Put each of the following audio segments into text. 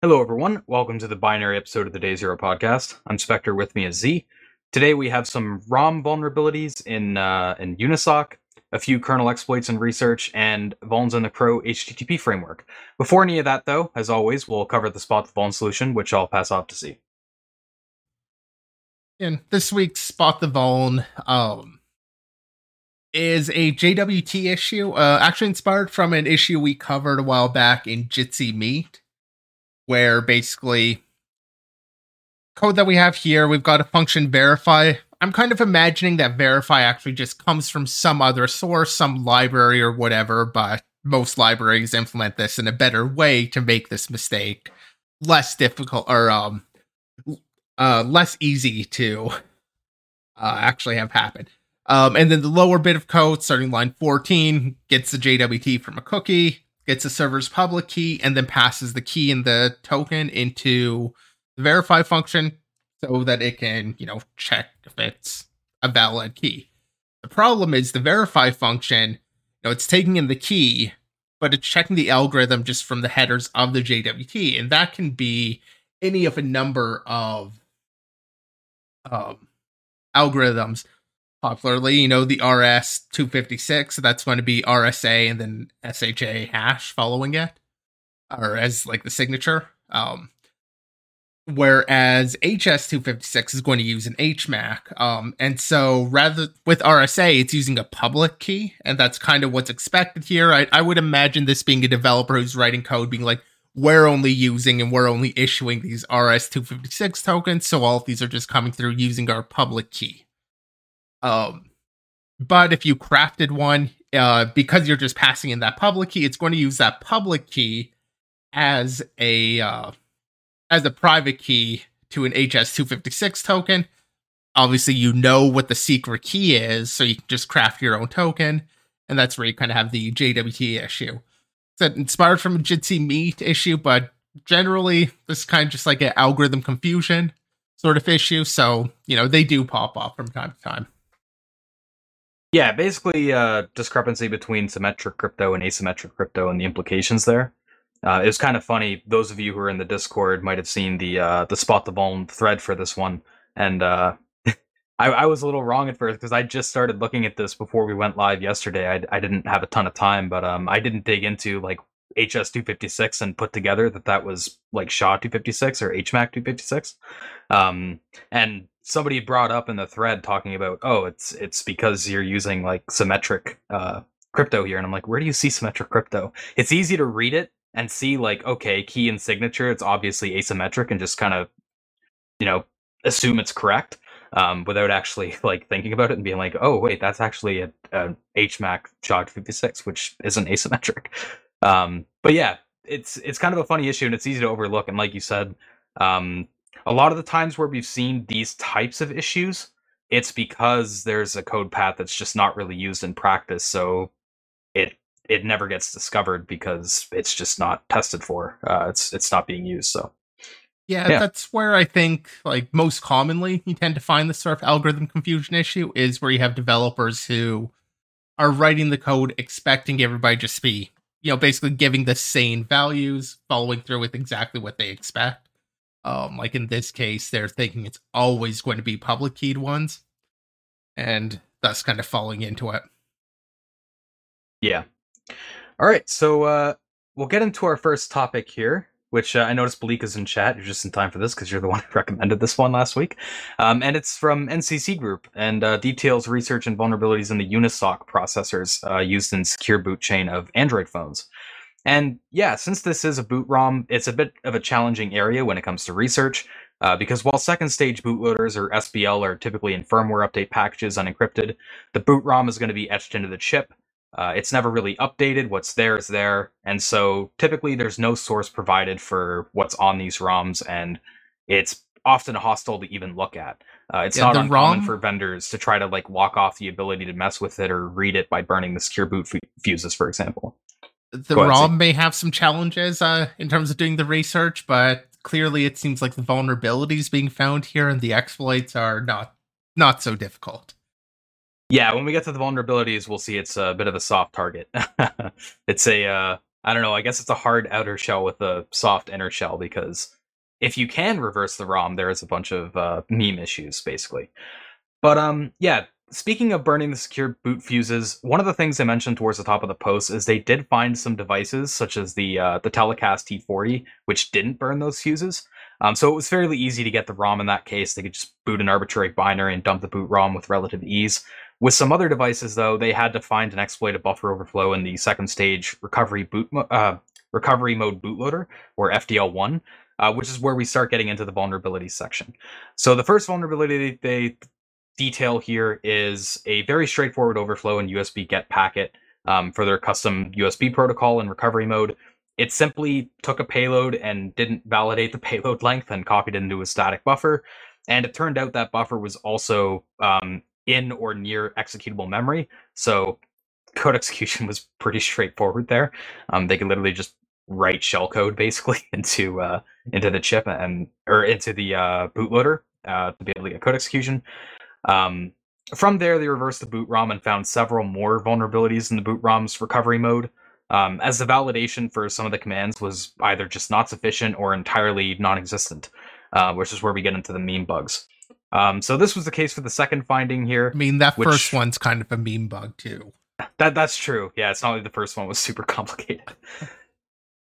Hello, everyone. Welcome to the binary episode of the Day Zero podcast. I'm Spectre. With me is Z. Today we have some ROM vulnerabilities in uh, in Unisoc, a few kernel exploits and research, and Vulns in the Crow HTTP framework. Before any of that, though, as always, we'll cover the Spot the Vuln solution, which I'll pass off to Z. In this week's Spot the Vuln, um, is a JWT issue, uh, actually inspired from an issue we covered a while back in Jitsi Meet, where basically code that we have here, we've got a function verify. I'm kind of imagining that verify actually just comes from some other source, some library or whatever, but most libraries implement this in a better way to make this mistake less difficult or um uh less easy to uh, actually have happen. Um, and then the lower bit of code, starting line 14, gets the JWT from a cookie, gets the server's public key, and then passes the key and the token into the verify function so that it can, you know, check if it's a valid key. The problem is the verify function, you know, it's taking in the key, but it's checking the algorithm just from the headers of the JWT, and that can be any of a number of um, algorithms popularly, you know, the RS 256. That's going to be RSA and then SHA hash following it, or as like the signature. Um, whereas HS 256 is going to use an HMAC. Um, and so rather with RSA, it's using a public key, and that's kind of what's expected here. I, I would imagine this being a developer who's writing code being like, we're only using and we're only issuing these RS 256 tokens, so all of these are just coming through using our public key. Um, but if you crafted one, uh, because you're just passing in that public key, it's going to use that public key as a uh, as a private key to an HS256 token. Obviously, you know what the secret key is, so you can just craft your own token, and that's where you kind of have the JWT issue. It's inspired from a Jitsi Meet issue, but generally, this is kind of just like an algorithm confusion sort of issue. So, you know, they do pop up from time to time. Yeah, basically, uh, discrepancy between symmetric crypto and asymmetric crypto and the implications there. Uh, it was kind of funny. Those of you who are in the Discord might have seen the uh, the spot the vuln thread for this one, and uh, I, I, was a little wrong at first because I just started looking at this before we went live yesterday. I, I didn't have a ton of time, but um, I didn't dig into like HS two fifty six and put together that that was like SHA two fifty six or HMAC two fifty six. Um, and somebody brought up in the thread talking about oh it's it's because you're using like symmetric uh, crypto here. And i'm like where do you see symmetric crypto? It's easy to read it and see like okay key and signature it's obviously asymmetric and just kind of you know assume it's correct um, without actually like thinking about it and being like oh wait that's actually a, a hmac SHA-256 which isn't asymmetric um, but yeah it's it's kind of a funny issue and it's easy to overlook and like you said um, a lot of the times where we've seen these types of issues, it's because there's a code path that's just not really used in practice, so it it never gets discovered because it's just not tested for. Uh, it's it's not being used. So yeah, yeah, that's where I think like most commonly you tend to find the sort of algorithm confusion issue is where you have developers who are writing the code expecting everybody just be you know basically giving the same values, following through with exactly what they expect. Um, like in this case, they're thinking it's always going to be public keyed ones, and thus kind of falling into it. Yeah. All right, so uh, we'll get into our first topic here, which uh, I noticed is in chat. You're just in time for this because you're the one who recommended this one last week, um, and it's from NCC Group and uh, details research and vulnerabilities in the Unisoc processors uh, used in secure boot chain of Android phones. And yeah, since this is a boot ROM, it's a bit of a challenging area when it comes to research. Uh, because while second stage bootloaders or SBL are typically in firmware update packages unencrypted, the boot ROM is going to be etched into the chip. Uh, it's never really updated. What's there is there. And so typically there's no source provided for what's on these ROMs, and it's often hostile to even look at. Uh, it's yeah, not uncommon ROM... for vendors to try to like walk off the ability to mess with it or read it by burning the secure boot f- fuses, for example the Go ROM ahead, may have some challenges uh, in terms of doing the research, but clearly it seems like the vulnerabilities being found here and the exploits are not not so difficult. Yeah, when we get to the vulnerabilities, we'll see it's a bit of a soft target. it's a uh, I don't know. I guess it's a hard outer shell with a soft inner shell because if you can reverse the ROM, there is a bunch of uh, meme issues basically. But um, yeah. Speaking of burning the secure boot fuses, one of the things I mentioned towards the top of the post is they did find some devices, such as the uh, the Teclast T40, which didn't burn those fuses. Um, so it was fairly easy to get the ROM in that case. They could just boot an arbitrary binary and dump the boot ROM with relative ease. With some other devices, though, they had to find and exploit a buffer overflow in the second stage recovery boot mo- uh, recovery mode bootloader or FDL1, uh, which is where we start getting into the vulnerabilities section. So the first vulnerability they detail here is a very straightforward overflow in USB get packet um, for their custom USB protocol in recovery mode it simply took a payload and didn't validate the payload length and copied it into a static buffer. And it turned out that buffer was also um, in or near executable memory. So code execution was pretty straightforward there. Um, they could literally just write shellcode basically into uh, into the chip and or into the uh, bootloader uh, to be able to get code execution. Um, from there, they reversed the boot ROM and found several more vulnerabilities in the boot ROM's recovery mode um, as the validation for some of the commands was either just not sufficient or entirely non-existent, uh, which is where we get into the meme bugs. Um, so this was the case for the second finding here. I mean, that which, first one's kind of a meme bug too. That that's true. Yeah, it's not like the first one was super complicated.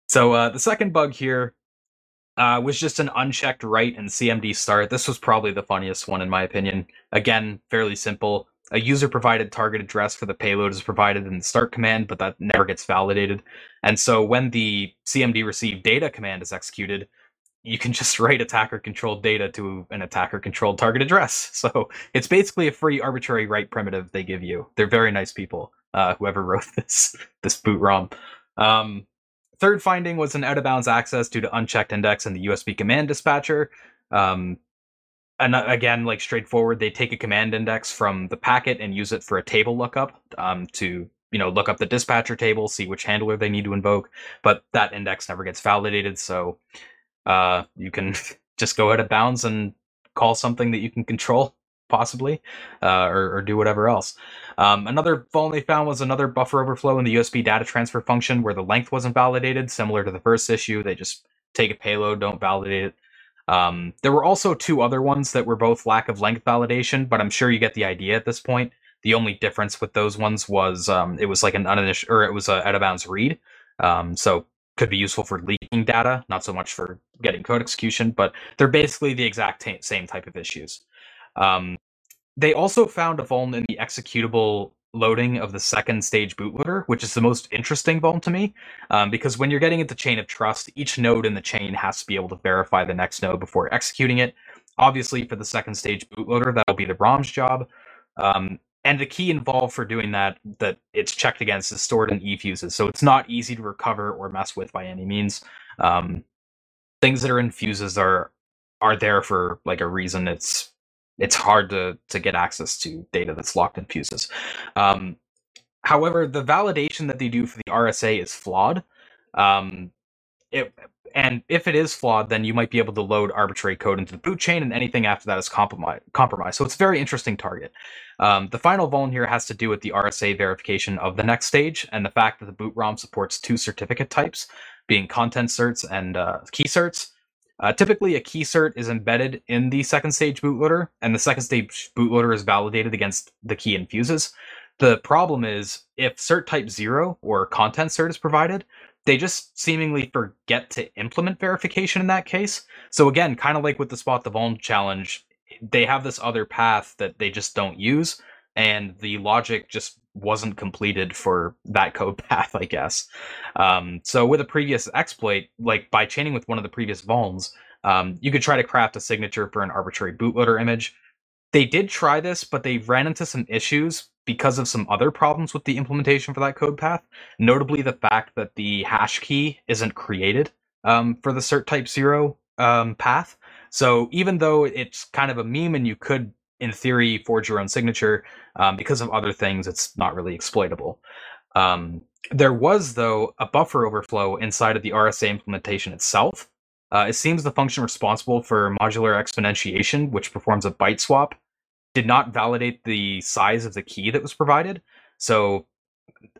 so uh, the second bug here uh, was just an unchecked write and CMD start. This was probably the funniest one in my opinion. Again, fairly simple a user provided target address for the payload is provided in the start command, but that never gets validated. And so when the CMD receive data command is executed, you can just write attacker controlled data to an attacker controlled target address. So it's basically a free arbitrary write primitive they give you. They're very nice people, uh, whoever wrote this this boot ROM. Um, third finding was an out of bounds access due to unchecked index in the USB command dispatcher. Um, and uh, again, like straightforward, they take a command index from the packet and use it for a table lookup um, to you know look up the dispatcher table, see which handler they need to invoke. But that index never gets validated, so uh, you can just go out of bounds and call something that you can control possibly, uh, or, or, do whatever else. Um, another vuln they found was another buffer overflow in the USB data transfer function where the length wasn't validated, similar to the first issue. They just take a payload, don't validate it, um, there were also two other ones that were both lack of length validation, but I'm sure you get the idea at this point. The only difference with those ones was um, it was like an uninitial, or it was a out of bounds read. Um, so could be useful for leaking data, not so much for getting code execution, but they're basically the exact t- same type of issues. Um, they also found a vuln in the executable loading of the second stage bootloader, which is the most interesting vuln to me, um, because when you're getting into chain of trust, each node in the chain has to be able to verify the next node before executing it. Obviously, for the second stage bootloader, that'll be the ROM's job. Um, and the key involved for doing that that it's checked against is stored in efuses, so it's not easy to recover or mess with by any means. Um, things that are in fuses are are there for like a reason. It's it's hard to to get access to data that's locked in fuses. Um, however, the validation that they do for the RSA is flawed. Um, it, and if it is flawed, then you might be able to load arbitrary code into the boot chain, and anything after that is compromised. So it's a very interesting target. Um, the final vuln here has to do with the RSA verification of the next stage, and the fact that the boot ROM supports two certificate types, being content certs and uh, key certs. Uh, typically, a key cert is embedded in the second stage bootloader, and the second stage bootloader is validated against the key infuses. The problem is if cert type 0 or content cert is provided, they just seemingly forget to implement verification in that case. So again, kind of like with the spot the vuln challenge, they have this other path that they just don't use, and the logic just wasn't completed for that code path, I guess. Um, so with a previous exploit, like by chaining with one of the previous vulns, um, you could try to craft a signature for an arbitrary bootloader image. They did try this, but they ran into some issues because of some other problems with the implementation for that code path, notably the fact that the hash key isn't created um, for the cert type zero um, path. So even though it's kind of a meme and you could in theory, forge your own signature. Um, because of other things, it's not really exploitable. Um, there was, though, a buffer overflow inside of the RSA implementation itself. Uh, it seems the function responsible for modular exponentiation, which performs a byte swap, did not validate the size of the key that was provided. So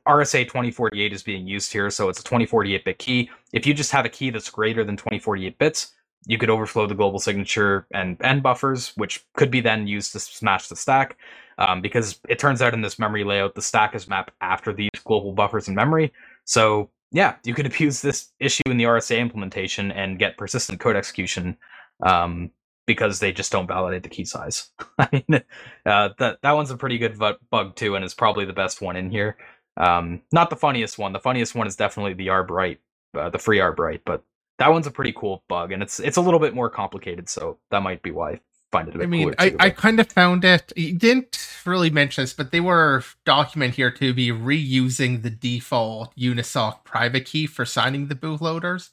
RSA 2048 is being used here, so it's a 2048 bit key. If you just have a key that's greater than 2048 bits, you could overflow the global signature and end buffers, which could be then used to smash the stack. Um, because it turns out in this memory layout, the stack is mapped after these global buffers in memory. So yeah, you could abuse this issue in the RSA implementation and get persistent code execution um, because they just don't validate the key size. I mean, uh, that that one's a pretty good bug too, and is probably the best one in here. Um, not the funniest one. The funniest one is definitely the arbright, uh, the free arbright, but that one's a pretty cool bug, and it's it's a little bit more complicated, so that might be why I find it a bit I mean, too, I, I kind of found it. You didn't really mention this, but they were document here to be reusing the default Unisoc private key for signing the bootloaders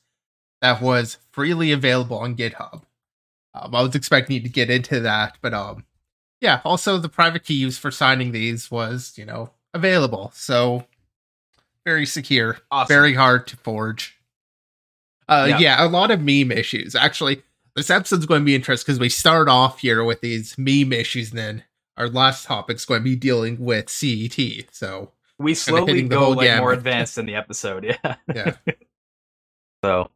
that was freely available on GitHub. Um, I was expecting you to get into that, but um, yeah. Also, the private key used for signing these was, you know, available, so very secure, awesome. very hard to forge. Uh, yeah. yeah, a lot of meme issues. Actually, this episode's going to be interesting because we start off here with these meme issues, and then our last topic's going to be dealing with CET. So we slowly go like more advanced in the episode. Yeah. Yeah. so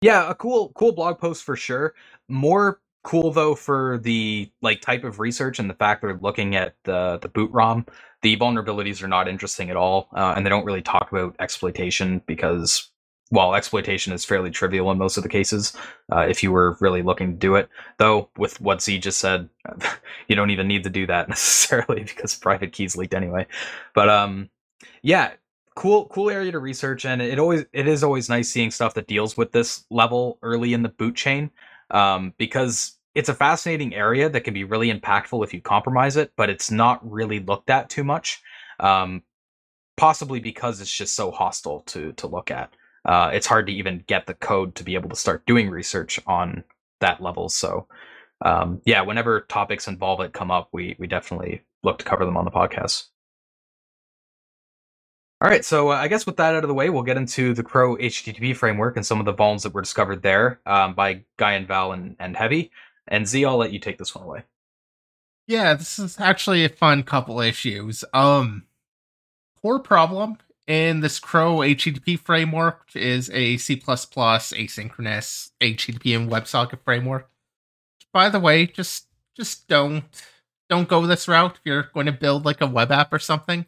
yeah, a cool cool blog post for sure. More cool though for the like type of research and the fact they're looking at the the boot ROM. The vulnerabilities are not interesting at all, uh, and they don't really talk about exploitation because while exploitation is fairly trivial in most of the cases, uh, if you were really looking to do it, though, with what Z just said, you don't even need to do that necessarily because private keys leaked anyway. But um, yeah, cool, cool area to research, and it always it is always nice seeing stuff that deals with this level early in the boot chain, um, because it's a fascinating area that can be really impactful if you compromise it, but it's not really looked at too much. Um, possibly because it's just so hostile to to look at uh, it's hard to even get the code to be able to start doing research on that level. So, um, yeah, whenever topics involve it come up, we we definitely look to cover them on the podcast. All right, so uh, I guess with that out of the way, we'll get into the Crow HTTP framework and some of the vulns that were discovered there um, by Guy and Val and, and Heavy. And Z, I'll let you take this one away. Yeah, this is actually a fun couple issues. Um, core problem in this Crow HTTP framework is a C++ asynchronous HTTP and WebSocket framework. By the way, just just don't don't go this route if you're going to build like a web app or something.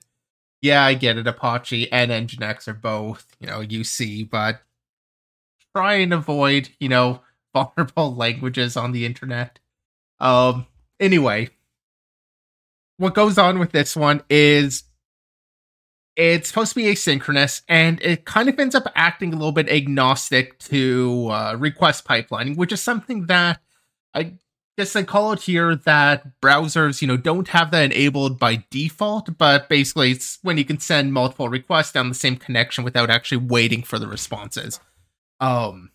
Yeah, I get it. Apache and Nginx are both, you know, UC, but try and avoid, you know, vulnerable languages on the internet. Um anyway, what goes on with this one is it's supposed to be asynchronous, and it kind of ends up acting a little bit agnostic to uh, request pipelining, which is something that I guess I call it here that browsers, you know, don't have that enabled by default, but basically it's when you can send multiple requests down the same connection without actually waiting for the responses. Um,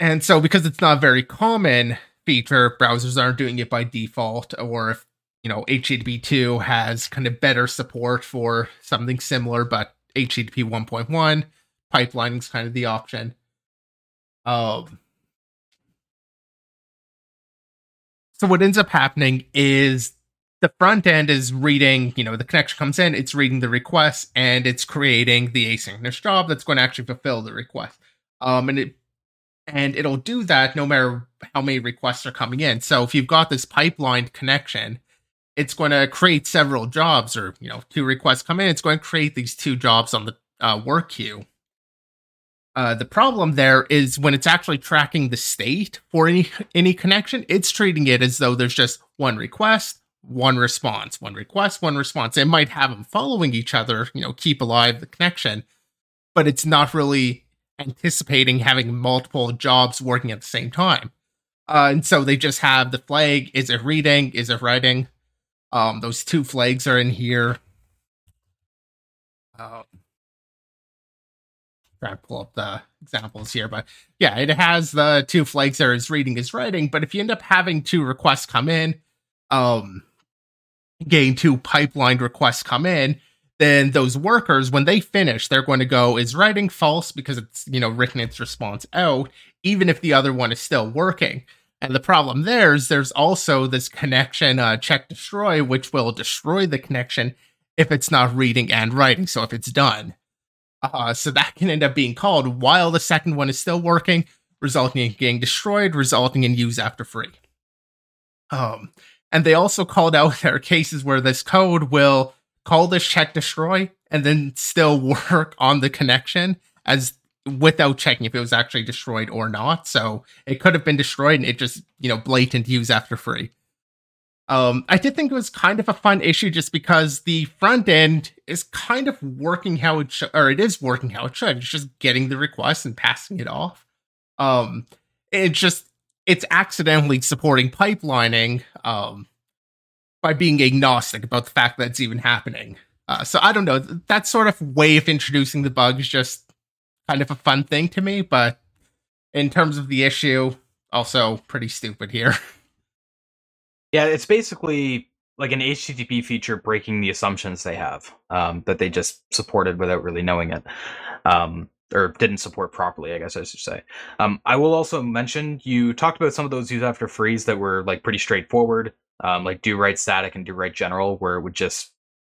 and so because it's not a very common feature, browsers aren't doing it by default, or if you know, HTTP2 has kind of better support for something similar, but HTTP 1.1 pipelining is kind of the option. Um, so what ends up happening is the front end is reading, you know, the connection comes in, it's reading the request, and it's creating the asynchronous job that's going to actually fulfill the request. Um, and it and it'll do that no matter how many requests are coming in. So if you've got this pipelined connection, it's going to create several jobs or you know two requests come in it's going to create these two jobs on the uh, work queue uh, the problem there is when it's actually tracking the state for any any connection it's treating it as though there's just one request one response one request one response. It might have them following each other you know keep alive the connection but it's not really anticipating having multiple jobs working at the same time. Uh, and so they just have the flag is it reading is it writing? Um, those two flags are in here. Uh, try to pull up the examples here, but yeah, it has the two flags there is reading is writing. But if you end up having two requests come in, um, getting two pipelined requests come in, then those workers, when they finish, they're going to go is writing false because it's you know written its response out, even if the other one is still working. And the problem there is there's also this connection uh, check destroy, which will destroy the connection if it's not reading and writing. So if it's done, uh, so that can end up being called while the second one is still working, resulting in getting destroyed, resulting in use after free. Um, and they also called out there are cases where this code will call this check destroy and then still work on the connection as without checking if it was actually destroyed or not. So it could have been destroyed and it just, you know, blatant use after free. Um, I did think it was kind of a fun issue just because the front end is kind of working how it should, or it is working how it should. It's just getting the request and passing it off. Um, it just it's accidentally supporting pipelining um, by being agnostic about the fact that it's even happening. Uh, so I don't know. That sort of way of introducing the bug is just kind of a fun thing to me, but in terms of the issue, also pretty stupid here. Yeah, it's basically like an HTTP feature breaking the assumptions they have um, that they just supported without really knowing it. Um, or didn't support properly, I guess I should say. Um, I will also mention you talked about some of those use after frees that were like pretty straightforward, um, like do write static and do write general, where it would just,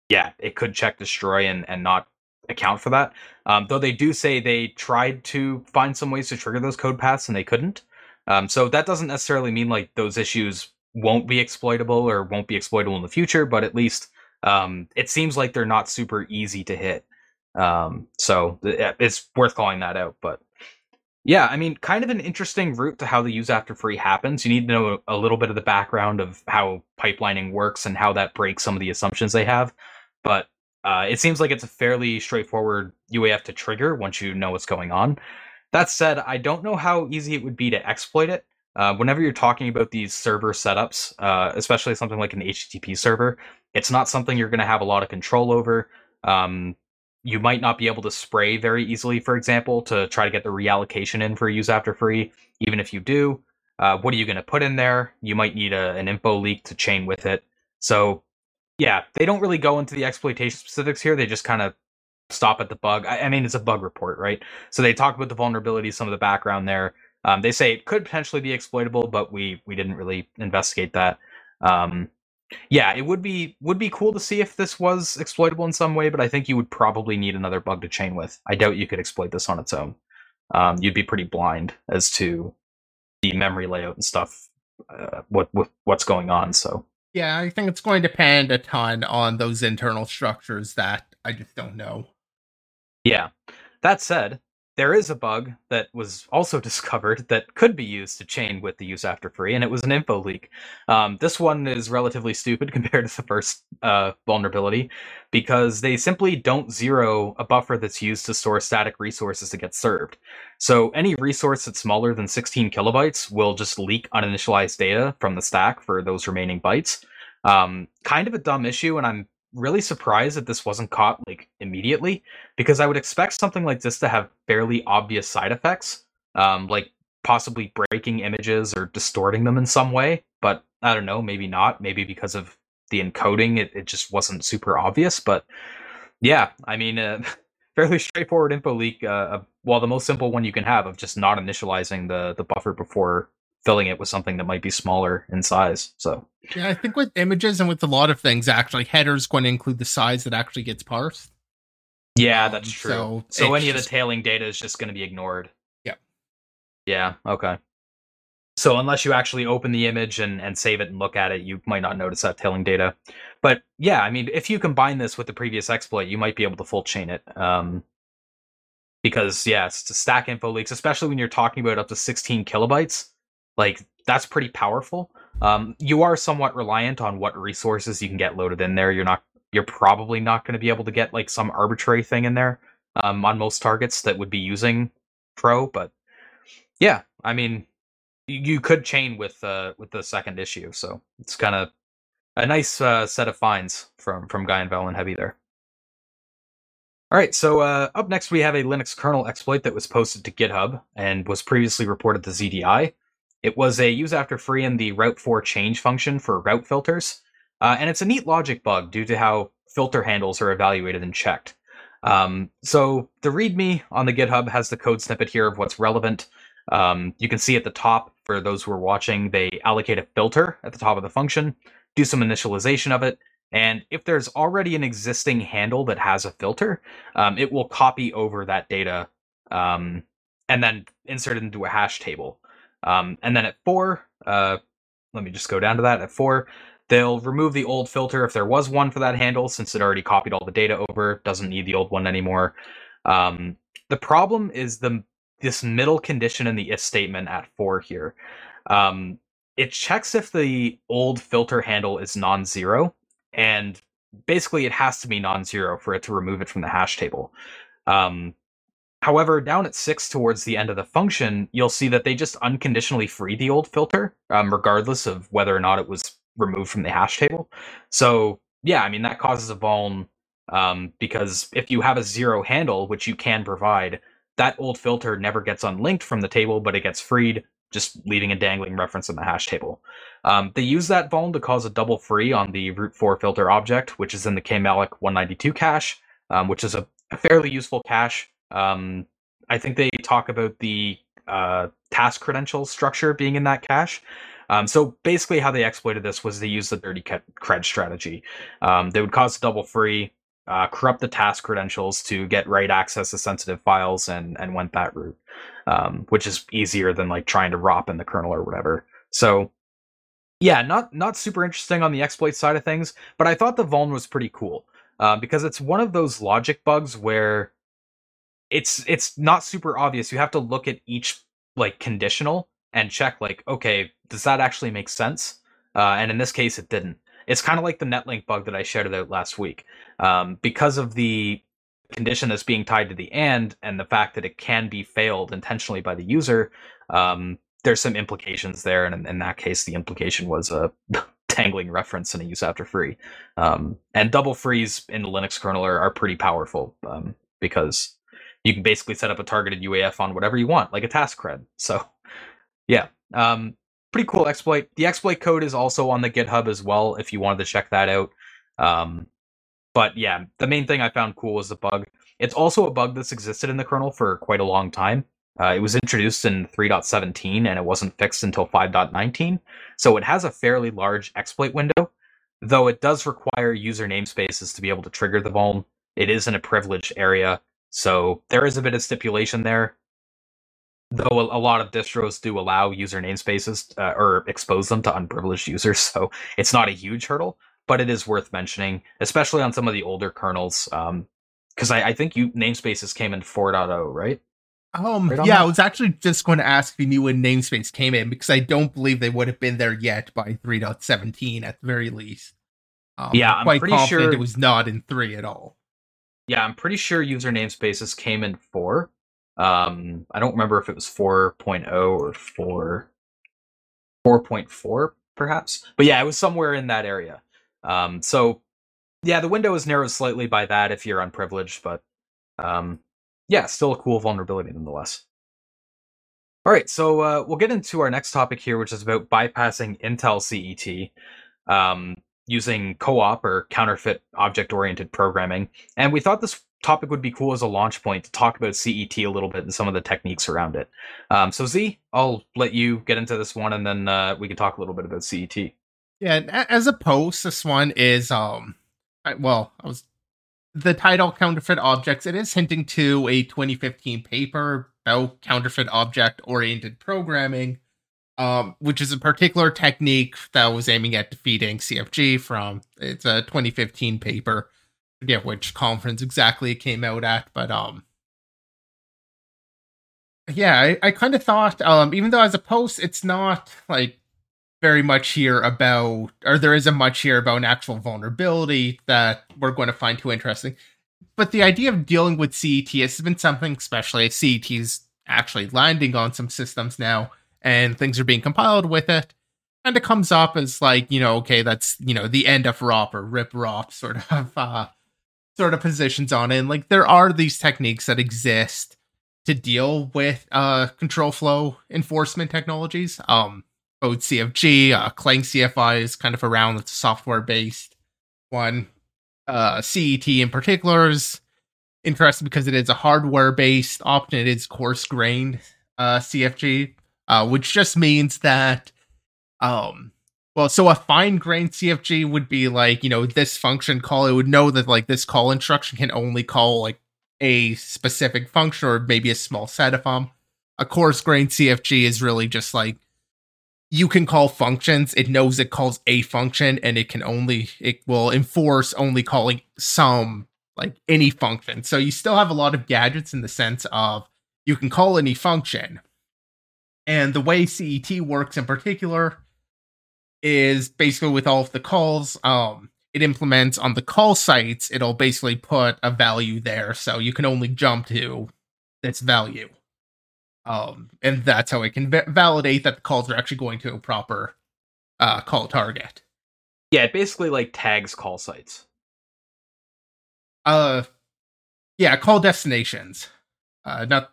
yeah, it could check destroy and, and not account for that. Um, though they do say they tried to find some ways to trigger those code paths and they couldn't. Um, so that doesn't necessarily mean like those issues won't be exploitable or won't be exploitable in the future, but at least um, it seems like they're not super easy to hit. Um, so it's worth calling that out. But yeah, I mean, kind of an interesting route to how the use after free happens. You need to know a little bit of the background of how pipelining works and how that breaks some of the assumptions they have. But uh, it seems like it's a fairly straightforward UAF to trigger once you know what's going on. That said, I don't know how easy it would be to exploit it. Uh, whenever you're talking about these server setups, uh, especially something like an HTTP server, it's not something you're going to have a lot of control over. Um, you might not be able to spray very easily, for example, to try to get the reallocation in for use after free. Even if you do, uh, what are you going to put in there? You might need a, an info leak to chain with it. So, yeah, they don't really go into the exploitation specifics here. They just kind of stop at the bug. I, I, mean, it's a bug report, right? So they talk about the vulnerabilities, some of the background there. Um, they say it could potentially be exploitable, but we we didn't really investigate that. Um, yeah, it would be would be cool to see if this was exploitable in some way, but I think you would probably need another bug to chain with. I doubt you could exploit this on its own. Um, you'd be pretty blind as to the memory layout and stuff, uh, what, what what's going on. So yeah, I think it's going to depend a ton on those internal structures that I just don't know. Yeah. That said, there is a bug that was also discovered that could be used to chain with the use after free, and it was an info leak. Um, this one is relatively stupid compared to the first uh, vulnerability because they simply don't zero a buffer that's used to store static resources to get served. So any resource that's smaller than 16 kilobytes will just leak uninitialized data from the stack for those remaining bytes. Um, kind of a dumb issue, and I'm really surprised that this wasn't caught like immediately because I would expect something like this to have fairly obvious side effects, um, like possibly breaking images or distorting them in some way. But I don't know, maybe not. Maybe because of the encoding, it, it just wasn't super obvious. But yeah, I mean, uh, fairly straightforward info leak. Uh, well, the most simple one you can have of just not initializing the the buffer before filling it with something that might be smaller in size. So yeah, I think with images and with a lot of things, actually, headers going to include the size that actually gets parsed. Yeah, that's um, true. So, so any just, of the tailing data is just going to be ignored. Yeah. Yeah. Okay. So unless you actually open the image and, and save it and look at it, you might not notice that tailing data. But yeah, I mean, if you combine this with the previous exploit, you might be able to full chain it. Um, because yeah, it's to stack info leaks, especially when you're talking about up to 16 kilobytes. Like that's pretty powerful. Um, you are somewhat reliant on what resources you can get loaded in there. You're not. You're probably not going to be able to get like some arbitrary thing in there um, on most targets that would be using Crow. But yeah, I mean, you could chain with uh, with the second issue, so it's kind of a nice uh, set of finds from from Guy and Val and Heavy there. All right, so uh, up next we have a Linux kernel exploit that was posted to GitHub and was previously reported to ZDI. It was a use after free in the route4_change function for route filters, uh, and it's a neat logic bug due to how filter handles are evaluated and checked. Um, so the README on the GitHub has the code snippet here of what's relevant. Um, you can see at the top, for those who are watching, they allocate a filter at the top of the function, do some initialization of it, And if there's already an existing handle that has a filter, um, it will copy over that data um, and then insert it into a hash table. Um, and then at four, uh, let me just go down to that. At four, they'll remove the old filter if there was one for that handle, since it already copied all the data over. Doesn't need the old one anymore. Um, the problem is the this middle condition in the if statement at four here. Um, it checks if the old filter handle is non-zero, and basically it has to be non-zero for it to remove it from the hash table. Um, however, down at six towards the end of the function, you'll see that they just unconditionally free the old filter, um, regardless of whether or not it was removed from the hash table. So yeah, I mean that causes a vuln um, because if you have a zero handle, which you can provide, that old filter never gets unlinked from the table, but it gets freed, just leaving a dangling reference in the hash table. Um, they use that vuln to cause a double free on the route4 filter object, which is in the kmalloc 192 cache, um, which is a, fairly useful cache. Um, I think they talk about the uh, task credentials structure being in that cache. Um, so basically, how they exploited this was they used the DirtyCred strategy. Um, they would cause a double free, uh, corrupt the task credentials to get write access to sensitive files and and went that route, um, which is easier than like trying to ROP in the kernel or whatever. So yeah, not not super interesting on the exploit side of things, but I thought the vuln was pretty cool uh, because it's one of those logic bugs where it's it's not super obvious. You have to look at each like conditional and check like okay, does that actually make sense? Uh, and in this case, it didn't. It's kind of like the netlink bug that I shouted out last week. Um, because of the condition that's being tied to the and and the fact that it can be failed intentionally by the user, um, there's some implications there. And in, in, that case, the implication was a tangling reference and a use after free. Um, and double frees in the Linux kernel are, are pretty powerful um, because you can basically set up a targeted UAF on whatever you want, like a task cred. So, yeah. Um, pretty cool exploit. The exploit code is also on the GitHub as well if you wanted to check that out. Um, but yeah, the main thing I found cool was the bug. It's also a bug that's existed in the kernel for quite a long time. Uh, it was introduced in 3.17 and it wasn't fixed until 5.19, so it has a fairly large exploit window, though it does require user namespaces to be able to trigger the vuln. It is in a privileged area, so there is a bit of stipulation there. Though a, lot of distros do allow user namespaces uh, or expose them to unprivileged users so it's not a huge hurdle but it is worth mentioning especially on some of the older kernels because um, I, I, think you namespaces came in 4.0 right? Um right yeah that? i was actually just going to ask if you knew when namespace came in because i don't believe they would have been there yet by 3.17 at the very least. Um, yeah i'm quite pretty confident sure it was not in 3 at all yeah i'm pretty sure user namespaces came in 4 um, I don't remember if it was 4.0 or 4 4.4 perhaps. But yeah, it was somewhere in that area. Um, so yeah, the window is narrowed slightly by that if you're unprivileged, but um, yeah, still a cool vulnerability nonetheless. All right, so uh, we'll get into our next topic here, which is about bypassing Intel CET um, using co-op or counterfeit object-oriented programming. And we thought this topic would be cool as a launch point to talk about CET a little bit and some of the techniques around it. Um, so Z, I'll let you get into this one, and then uh, we can talk a little bit about CET. Yeah, as a post, this one is um, I, well, I was the title "Counterfeit Objects." It is hinting to a 2015 paper about counterfeit object-oriented programming, um, which is a particular technique that was aiming at defeating CFG from it's a 2015 paper forget which conference exactly it came out at, but um yeah, I, I kind of thought, um, even though as a post, it's not like very much here about, or there isn't much here about an actual vulnerability that we're going to find too interesting. But the idea of dealing with CET has been something, especially CET is actually landing on some systems now, and things are being compiled with it. And it comes up as like, you know, okay, that's, you know, the end of ROP or RIP ROP sort of uh, sort of positions on it. And like there are these techniques that exist to deal with uh control flow enforcement technologies. Um both CFG, uh Clang CFI is kind of around it's a software based one. Uh CET in particular is interesting because it is a hardware based often it is coarse grained uh CFG, uh, which just means that um well, so a fine grained CFG would be like, you know, this function call, it would know that like this call instruction can only call like a specific function or maybe a small set of them. A coarse grained CFG is really just like you can call functions. It knows it calls a function and it can only, it will enforce only calling some, like any function. So you still have a lot of gadgets in the sense of you can call any function. And the way CET works in particular is basically with all of the calls, um, it implements on the call sites, it'll basically put a value there. So you can only jump to its value. Um, and that's how it can va- validate that the calls are actually going to a proper uh, call target. Yeah, it basically like tags call sites. Uh, yeah, call destinations. Uh, not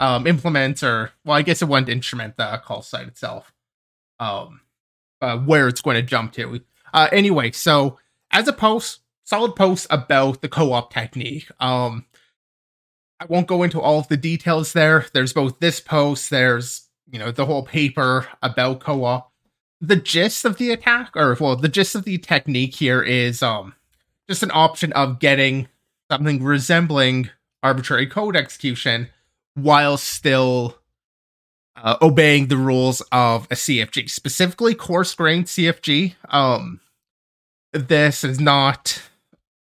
um implements or well, I guess it wouldn't instrument the call site itself. Um, uh, where it's going to jump to. Uh, anyway, so as a post, solid post about the co-op technique. Um, I won't go into all of the details there. There's both this post, there's you know the whole paper about co-op. The gist of the attack, or well, the gist of the technique here is um just an option of getting something resembling arbitrary code execution while still uh, obeying the rules of a CFG, specifically coarse grained CFG. Um, this is not.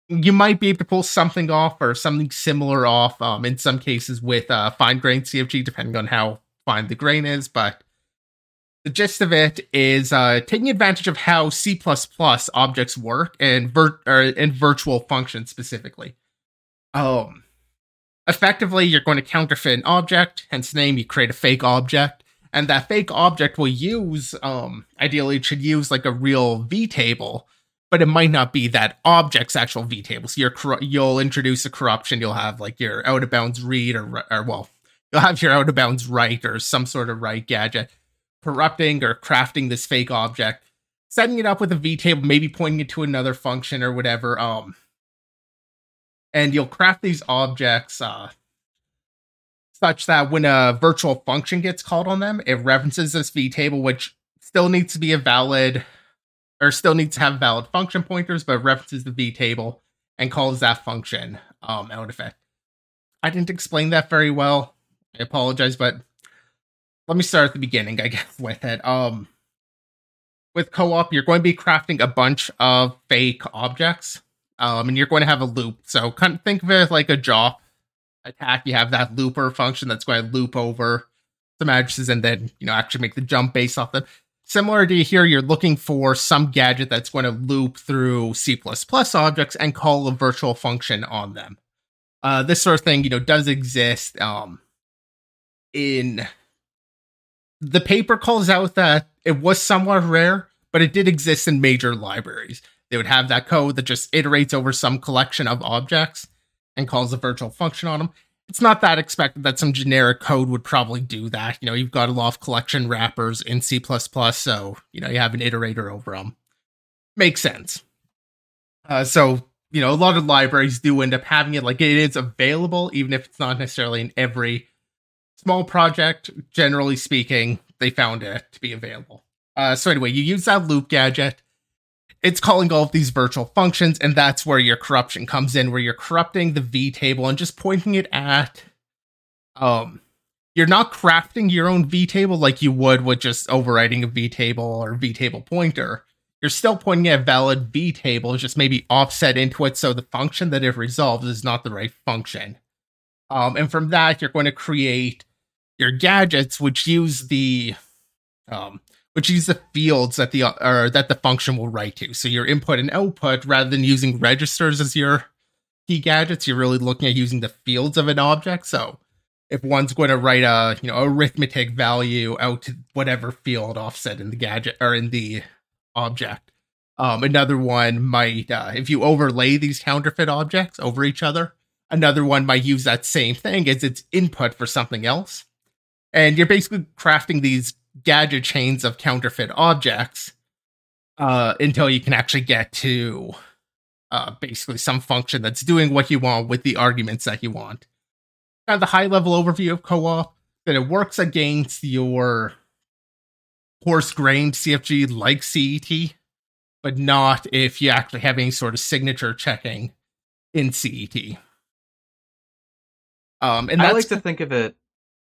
You might be able to pull something off or something similar off. Um, in some cases with uh, fine grained CFG, depending on how fine the grain is, but the gist of it is uh, taking advantage of how C++ objects work and vir- and virtual functions specifically. Um, effectively, you're going to counterfeit an object, hence name. You create a fake object, and that fake object will use, um, ideally, it should use like a real V table, but it might not be that object's actual V table. So you're you'll introduce a corruption. You'll have like your out of bounds read or or well, you'll have your out of bounds write or some sort of write gadget corrupting or crafting this fake object, setting it up with a V table, maybe pointing it to another function or whatever. Um, and you'll craft these objects uh, such that when a virtual function gets called on them, it references this V table, which still needs to be a valid or still needs to have valid function pointers, but references the V table and calls that function um, out of it. I didn't explain that very well. I apologize, but let me start at the beginning, I guess, with it. Um, with co-op, you're going to be crafting a bunch of fake objects, um, and you're going to have a loop. So kind of think of it like a drop attack. You have that looper function that's going to loop over some addresses and then you know actually make the jump based off them. Similar to here, you're looking for some gadget that's going to loop through C++ objects and call a virtual function on them. Uh, this sort of thing, you know, does exist um, in the paper calls out that it was somewhat rare, but it did exist in major libraries. They would have that code that just iterates over some collection of objects and calls a virtual function on them. It's not that expected that some generic code would probably do that. You know, you've got a lot of collection wrappers in C, so, you know, you have an iterator over them. Makes sense. Uh, so, you know, a lot of libraries do end up having it. Like, it is available, even if it's not necessarily in every small project, generally speaking, they found it to be available. Uh, so anyway, you use that loop gadget. It's calling all of these virtual functions, and that's where your corruption comes in, where you're corrupting the V table and just pointing it at. Um, you're not crafting your own V table like you would with just overwriting a V table or V table pointer. You're still pointing at a valid V table, just maybe offset into it so the function that it resolves is not the right function. Um, and from that, you're going to create your gadgets, which use the um, which use the fields that the or that the function will write to. So your input and output, rather than using registers as your key gadgets, you're really looking at using the fields of an object. So if one's going to write a you know arithmetic value out to whatever field offset in the gadget or in the object, um, another one might uh, if you overlay these counterfeit objects over each other, another one might use that same thing as its input for something else and you're basically crafting these gadget chains of counterfeit objects uh, until you can actually get to uh, basically some function that's doing what you want with the arguments that you want. Kind of the high level overview of co-op that it works against your coarse grained CFG like CET, but not if you actually have any sort of signature checking in CET. Um, and I like to think of it.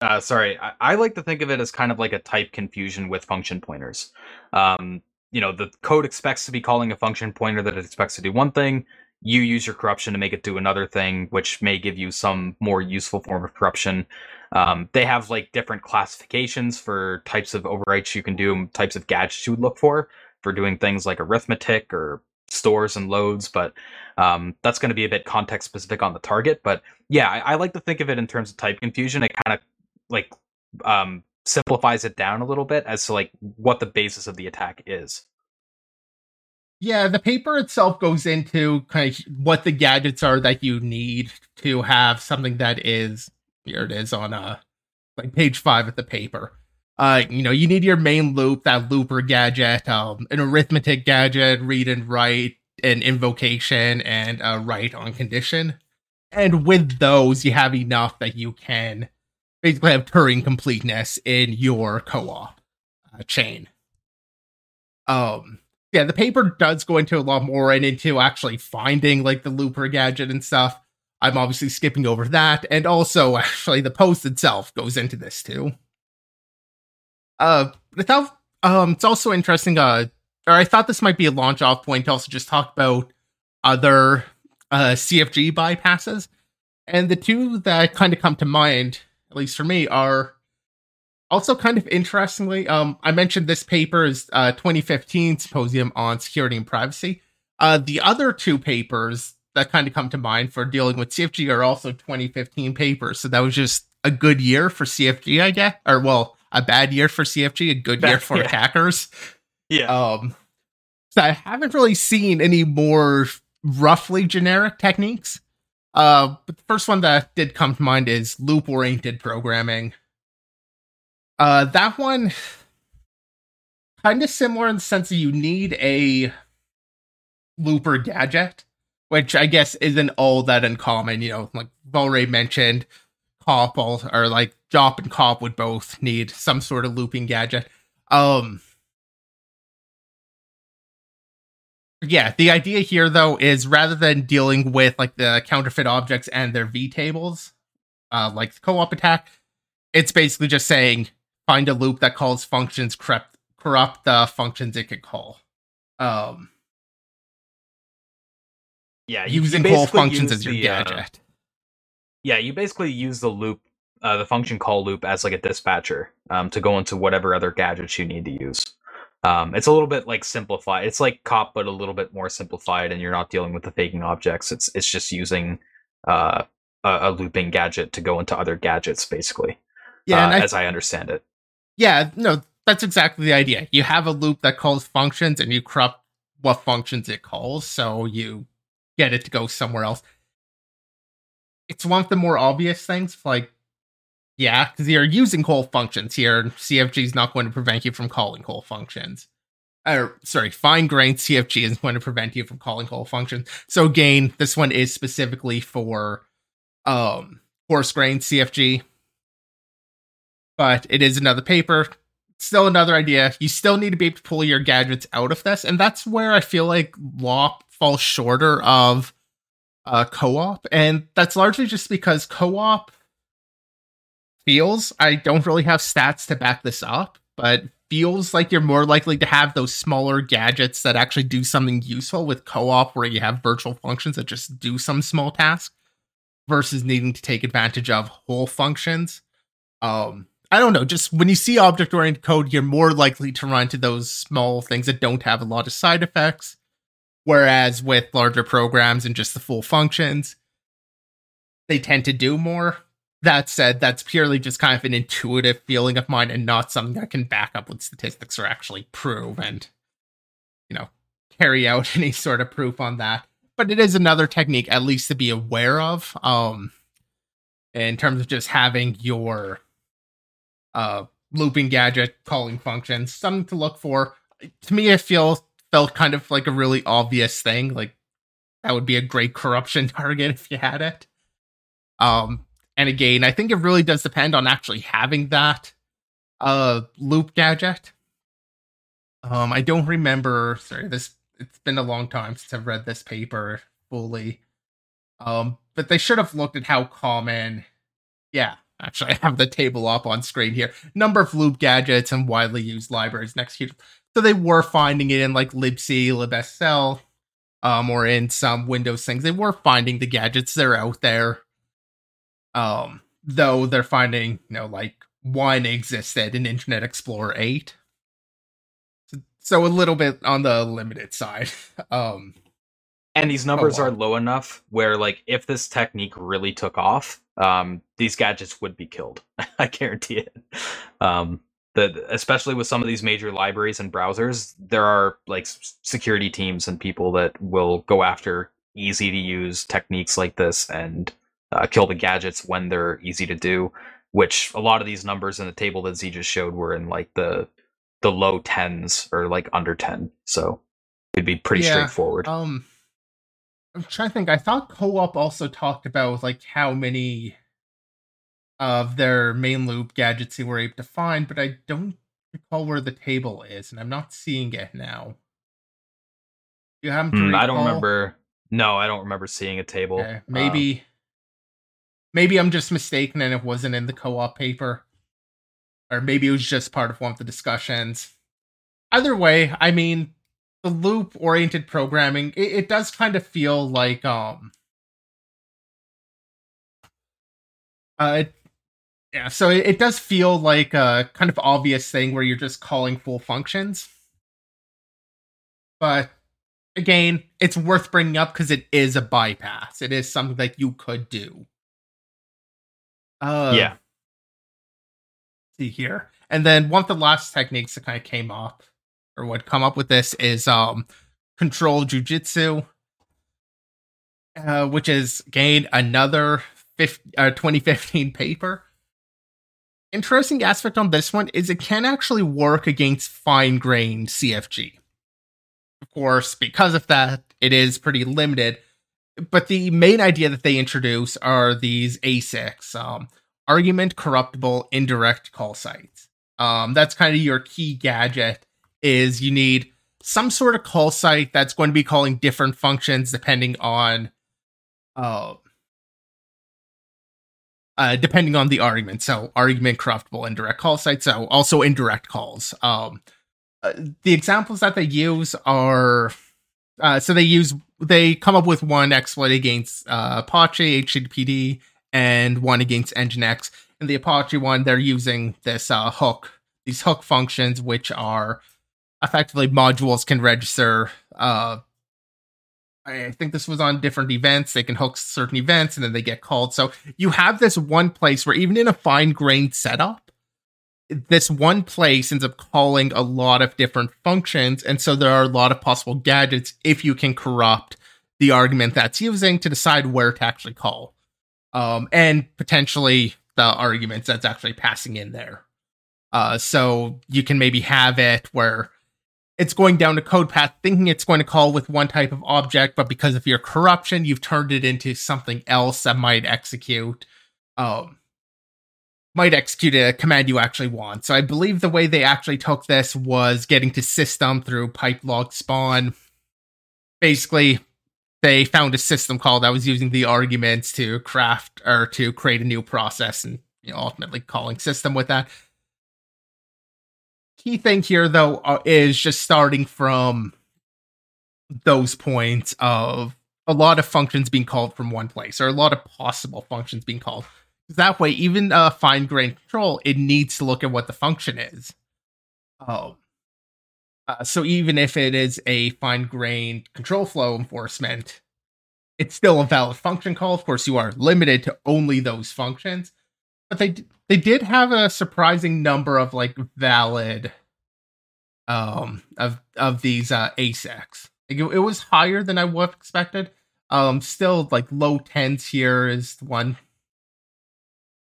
Uh, sorry, I, I, like to think of it as kind of like a type confusion with function pointers. Um, you know, the code expects to be calling a function pointer that it expects to do one thing. You use your corruption to make it do another thing, which may give you some more useful form of corruption. Um, they have like different classifications for types of overwrites you can do, types of gadgets you would look for for doing things like arithmetic or stores and loads, but um, that's going to be a bit context specific on the target. But yeah, I, I, like to think of it in terms of type confusion. It kind of like um, simplifies it down a little bit as to like what the basis of the attack is. Yeah, the paper itself goes into kind of what the gadgets are that you need to have something that is here it is on uh like page five of the paper. Uh, you know, you need your main loop, that looper gadget, um, an arithmetic gadget, read and write, an invocation, and a write on condition. And with those, you have enough that you can basically have Turing completeness in your co-op uh, chain. Um, yeah, the paper does go into a lot more and into actually finding like the looper gadget and stuff. I'm obviously skipping over that, and also actually the post itself goes into this too. Uh, without um, it's also interesting. Uh, or I thought this might be a launch off point to also just talk about other uh CFG bypasses, and the two that kind of come to mind, at least for me, are also kind of interestingly. Um, I mentioned this paper is uh 2015 symposium on security and privacy. Uh, the other two papers that kind of come to mind for dealing with CFG are also 2015 papers. So that was just a good year for CFG, I guess. Or well, a bad year for CFG, a good year for yeah. attackers. Yeah. Um so I haven't really seen any more roughly generic techniques. Uh but the first one that did come to mind is loop oriented programming. Uh that one kind of similar in the sense that you need a looper gadget which I guess isn't all that uncommon. You know, like Valray mentioned, Cop or like Jop and Cop would both need some sort of looping gadget. Um, yeah, the idea here though is rather than dealing with like the counterfeit objects and their V tables, uh, like the co-op attack, it's basically just saying find a loop that calls functions corrupt corrupt the functions it could call. Um yeah, you, using you call functions as your the, uh, gadget. Uh, yeah, you basically use the loop, uh, the function call loop as like a dispatcher um, to go into whatever other gadgets you need to use. Um, it's a little bit like simplified. It's like cop, but a little bit more simplified, and you're not dealing with the faking objects. It's it's just using uh, a, a, looping gadget to go into other gadgets, basically. Yeah, uh, I, as I understand it. Yeah, no, that's exactly the idea. You have a loop that calls functions, and you corrupt what functions it calls. So you get it to go somewhere else. It's one of the more obvious things, like, yeah, because you're using call functions here. CFG is not going to prevent you from calling call functions. Or, sorry, fine grained CFG is going to prevent you from calling call functions. So, again, this one is specifically for um coarse grained CFG. But it is another paper. Still another idea. You still need to be able to pull your gadgets out of this. And that's where I feel like law falls shorter of uh, co-op, and that's largely just because co-op feels I don't really have stats to back this up, but feels like you're more likely to have those smaller gadgets that actually do something useful with co-op where you have virtual functions that just do some small task versus needing to take advantage of whole functions. Um I don't know, just when you see object oriented code, you're more likely to run into those small things that don't have a lot of side effects Whereas with larger programs and just the full functions, they tend to do more. That said, that's purely just kind of an intuitive feeling of mine and not something I can back up with statistics or actually prove and, you know, carry out any sort of proof on that. But it is another technique, at least to be aware of, um, in terms of just having your uh, looping gadget calling functions, something to look for. To me, I feel felt kind of like a really obvious thing. Like that would be a great corruption target if you had it. Um, and again, I think it really does depend on actually having that uh loop gadget. Um, I don't remember. Sorry, this it's been a long time since I've read this paper fully. Um, but they should have looked at how common. Yeah, actually, I have the table up on screen here. Number of loop gadgets and widely used libraries next executable. So they were finding it in like libc, libsl, um, or in some Windows things. They were finding the gadgets. They're out there. Um, though they're finding, you know, like one existed in Internet Explorer 8. So a little bit on the limited side. Um, and these numbers oh, wow. are low enough where, like, if this technique really took off, um, these gadgets would be killed. I guarantee it. Um, the, especially with some of these major libraries and browsers, there are like security teams and people that will go after easy to use techniques like this and uh, kill the gadgets when they're easy to do. Which a lot of these numbers in the table that Z just showed were in like the the low tens or like under ten, so it'd be pretty yeah, straightforward. Um, I'm trying to think. I thought co-op also talked about like how many of their main loop gadgets they were able to find, but I don't recall where the table is, and I'm not seeing it now. You haven't. Mm, I don't remember. No, I don't remember seeing a table. Okay. Maybe, um, maybe I'm just mistaken, and it wasn't in the co-op paper, or maybe it was just part of one of the discussions. Either way, I mean, the loop-oriented programming it, it does kind of feel like um uh, it, yeah, so it, it, does feel like a kind of obvious thing where you're just calling full functions. But again, it's worth bringing up because it is a bypass. It is something that you could do. Uh, yeah. See here, and then one of the last techniques that kind of came up, or would come up with this, is um, control jujitsu, uh, which is gained another 50, uh, 2015 paper interesting aspect on this one is it can actually work against fine grained CFG. Of course, because of that, it is pretty limited. But the main idea that they introduce are these ASICs, um, argument corruptible indirect call sites. Um, that's kind of your key gadget. Is you need some sort of call site that's going to be calling different functions depending on uh, uh, depending on the argument. So argument corruptible indirect call site. So also indirect calls. Um, uh, the examples that they use are uh, so they use they come up with one exploit against uh, Apache HTTPD and one against Nginx. In the Apache one, they're using this uh, hook, these hook functions, which are effectively modules can register uh, I think this was on different events. They can hook certain events and then they get called. So you have this one place where even in a fine grained setup, this one place ends up calling a lot of different functions. And so there are a lot of possible gadgets if you can corrupt the argument that's using to decide where to actually call. Um, and potentially the arguments that's actually passing in there. Uh, so you can maybe have it where it's going down a code path thinking it's going to call with one type of object, but because of your corruption, you've turned it into something else that might execute um might execute a command you actually want. So I believe the way they actually took this was getting to system through pipe log spawn. Basically, they found a system call that was using the arguments to craft or to create a new process and you know, ultimately calling system with that key thing here, though, uh, is just starting from those points of a lot of functions being called from one place, or a lot of possible functions being called. That way, even a fine grained control, it needs to look at what the function is. Oh. Uh, so even if it is a fine grained control flow enforcement, it's still a valid function call. Of course, you are limited to only those functions, but they they did have a surprising number of like valid um of of these uh ASICs. Like, it, it, was higher than I would have expected. Um still like low tens here is one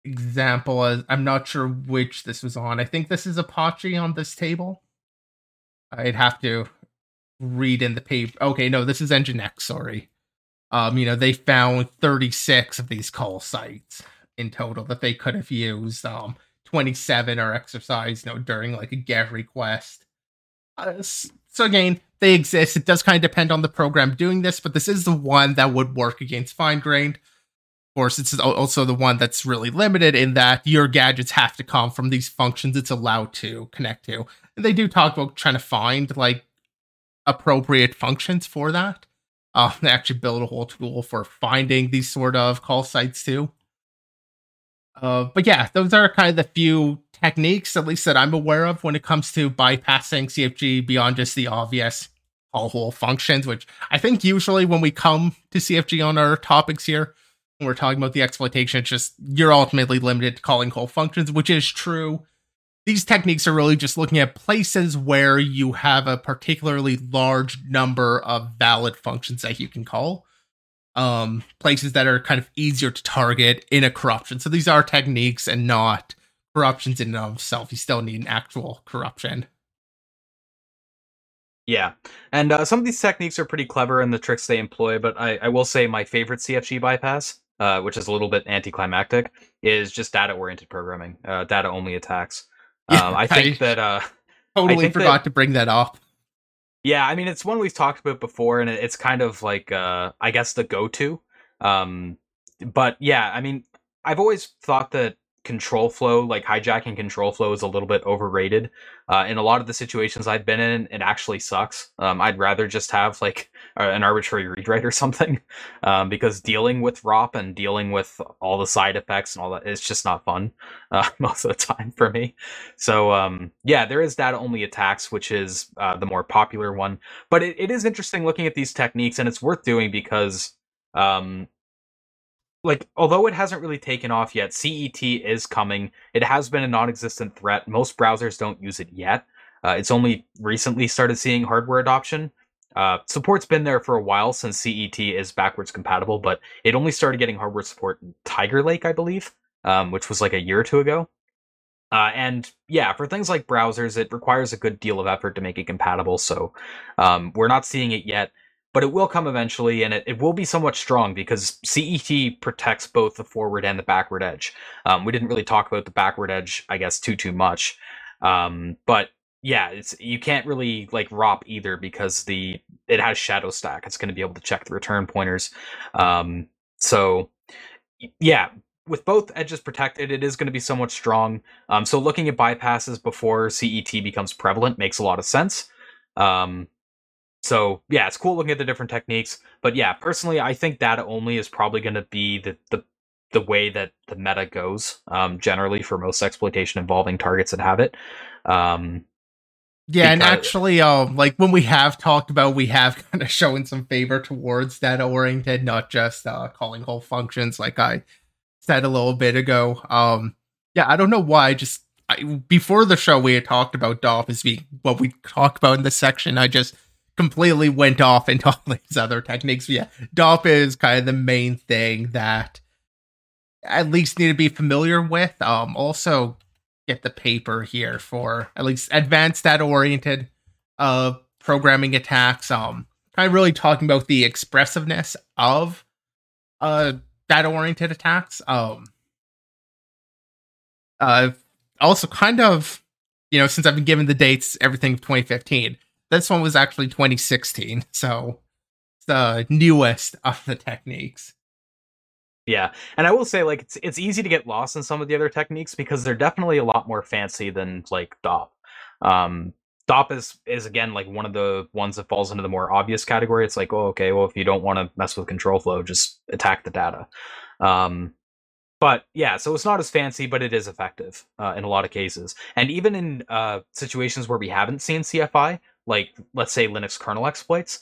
example. As I'm not sure which this was on. I think this is Apache on this table. I'd have to read in the paper. Okay, no, this is Nginx, sorry. Um, you know, they found 36 of these call sites in total that they could have used. Um, 27 are exercised, you know, during like a GET request. Uh, so again, they exist. It does kind of depend on the program doing this, but this is the one that would work against fine grained. Of course, it's also the one that's really limited in that your gadgets have to come from these functions it's allowed to connect to. And they do talk about trying to find like appropriate functions for that. Uh, they actually build a whole tool for finding these sort of call sites too. Uh, but yeah, those are kind of the few techniques, at least that I'm aware of, when it comes to bypassing CFG beyond just the obvious call hole functions, which I think usually when we come to CFG on our topics here, we're talking about the exploitation, it's just you're ultimately limited to calling hole functions, which is true. These techniques are really just looking at places where you have a particularly large number of valid functions that you can call um, places that are kind of easier to target in a corruption. So these are techniques and not corruptions in and of itself. You still need an actual corruption. Yeah, and uh, some of these techniques are pretty clever in the tricks they employ, but I, I will say my favorite CFG bypass, uh, which is a little bit anticlimactic, is just data-oriented programming, uh, data-only attacks. Yeah, um, I think I that uh, totally think forgot that, to bring that up. Yeah, I mean it's one we've talked about before, and it's kind of like uh, I guess the go-to. Um, but yeah, I mean I've always thought that control flow, like hijacking control flow, is a little bit overrated. Uh, in a lot of the situations I've been in, it actually sucks. Um, I'd rather just have like an arbitrary read write or something, um, because dealing with ROP and dealing with all the side effects and all that is just not fun uh, most of the time for me. So um, yeah, there is data only attacks, which is uh, the more popular one. But it, it is interesting looking at these techniques, and it's worth doing because um, like although it hasn't really taken off yet cet is coming. It has been a non-existent threat. Most browsers don't use it yet. Uh, it's only recently started seeing hardware adoption. Uh, support's been there for a while since cet is backwards compatible but it only started getting hardware support in tiger lake i believe um, which was like a year or two ago. Uh, and yeah, for things like browsers, it requires a good deal of effort to make it compatible. So um, we're not seeing it yet but it will come eventually and it, it will be somewhat strong because cet protects both the forward and the backward edge um, we didn't really talk about the backward edge i guess too too much um, but yeah it's you can't really like rop either because the it has shadow stack it's going to be able to check the return pointers um, so yeah with both edges protected, it is going to be somewhat strong. Um, so looking at bypasses before CET becomes prevalent makes a lot of sense. Um, so yeah, it's cool looking at the different techniques. But yeah, personally, I think data only is probably going to be the, the the way that the meta goes um, generally for most exploitation involving targets that have it. Um, yeah, because... and actually, um, like when we have talked about, we have kind of shown some favor towards data oriented, not just uh, calling hole functions, like I said a little bit ago. Um, yeah, I don't know why. Just I, before the show, we had talked about DOP as being what we talked about in this section. I just completely went off into all these other techniques. But yeah, DOP is kind of the main thing that at least need to be familiar with. Um, also get the paper here for at least advanced data oriented uh programming attacks. Um, kind of really talking about the expressiveness of uh data oriented attacks. Um, uh, also kind of you know since I've been given the dates, everything of 2015 this one was actually 2016, so the newest of the techniques. Yeah, and I will say, like, it's it's easy to get lost in some of the other techniques because they're definitely a lot more fancy than like DOP. Um, DOP is is again like one of the ones that falls into the more obvious category. It's like, oh, okay, well, if you don't want to mess with control flow, just attack the data. Um, but yeah, so it's not as fancy, but it is effective uh, in a lot of cases. And even in uh, situations where we haven't seen CFI, like let's say Linux kernel exploits.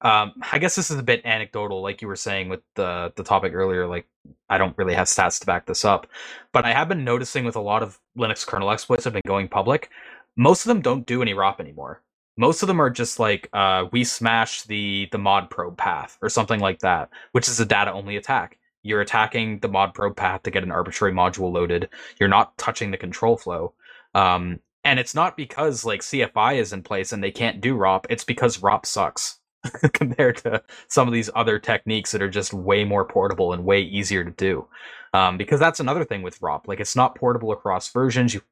Um, I guess this is a bit anecdotal, like you were saying with the the topic earlier. Like I don't really have stats to back this up, but I have been noticing with a lot of Linux kernel exploits that have been going public, most of them don't do any ROP anymore. Most of them are just like uh, we smash the the mod probe path or something like that, which is a data only attack. You're attacking the mod probe path to get an arbitrary module loaded. You're not touching the control flow. Um, and it's not because like CFI is in place and they can't do ROP. It's because ROP sucks compared to some of these other techniques that are just way more portable and way easier to do. Um, because that's another thing with ROP. Like it's not portable across versions. You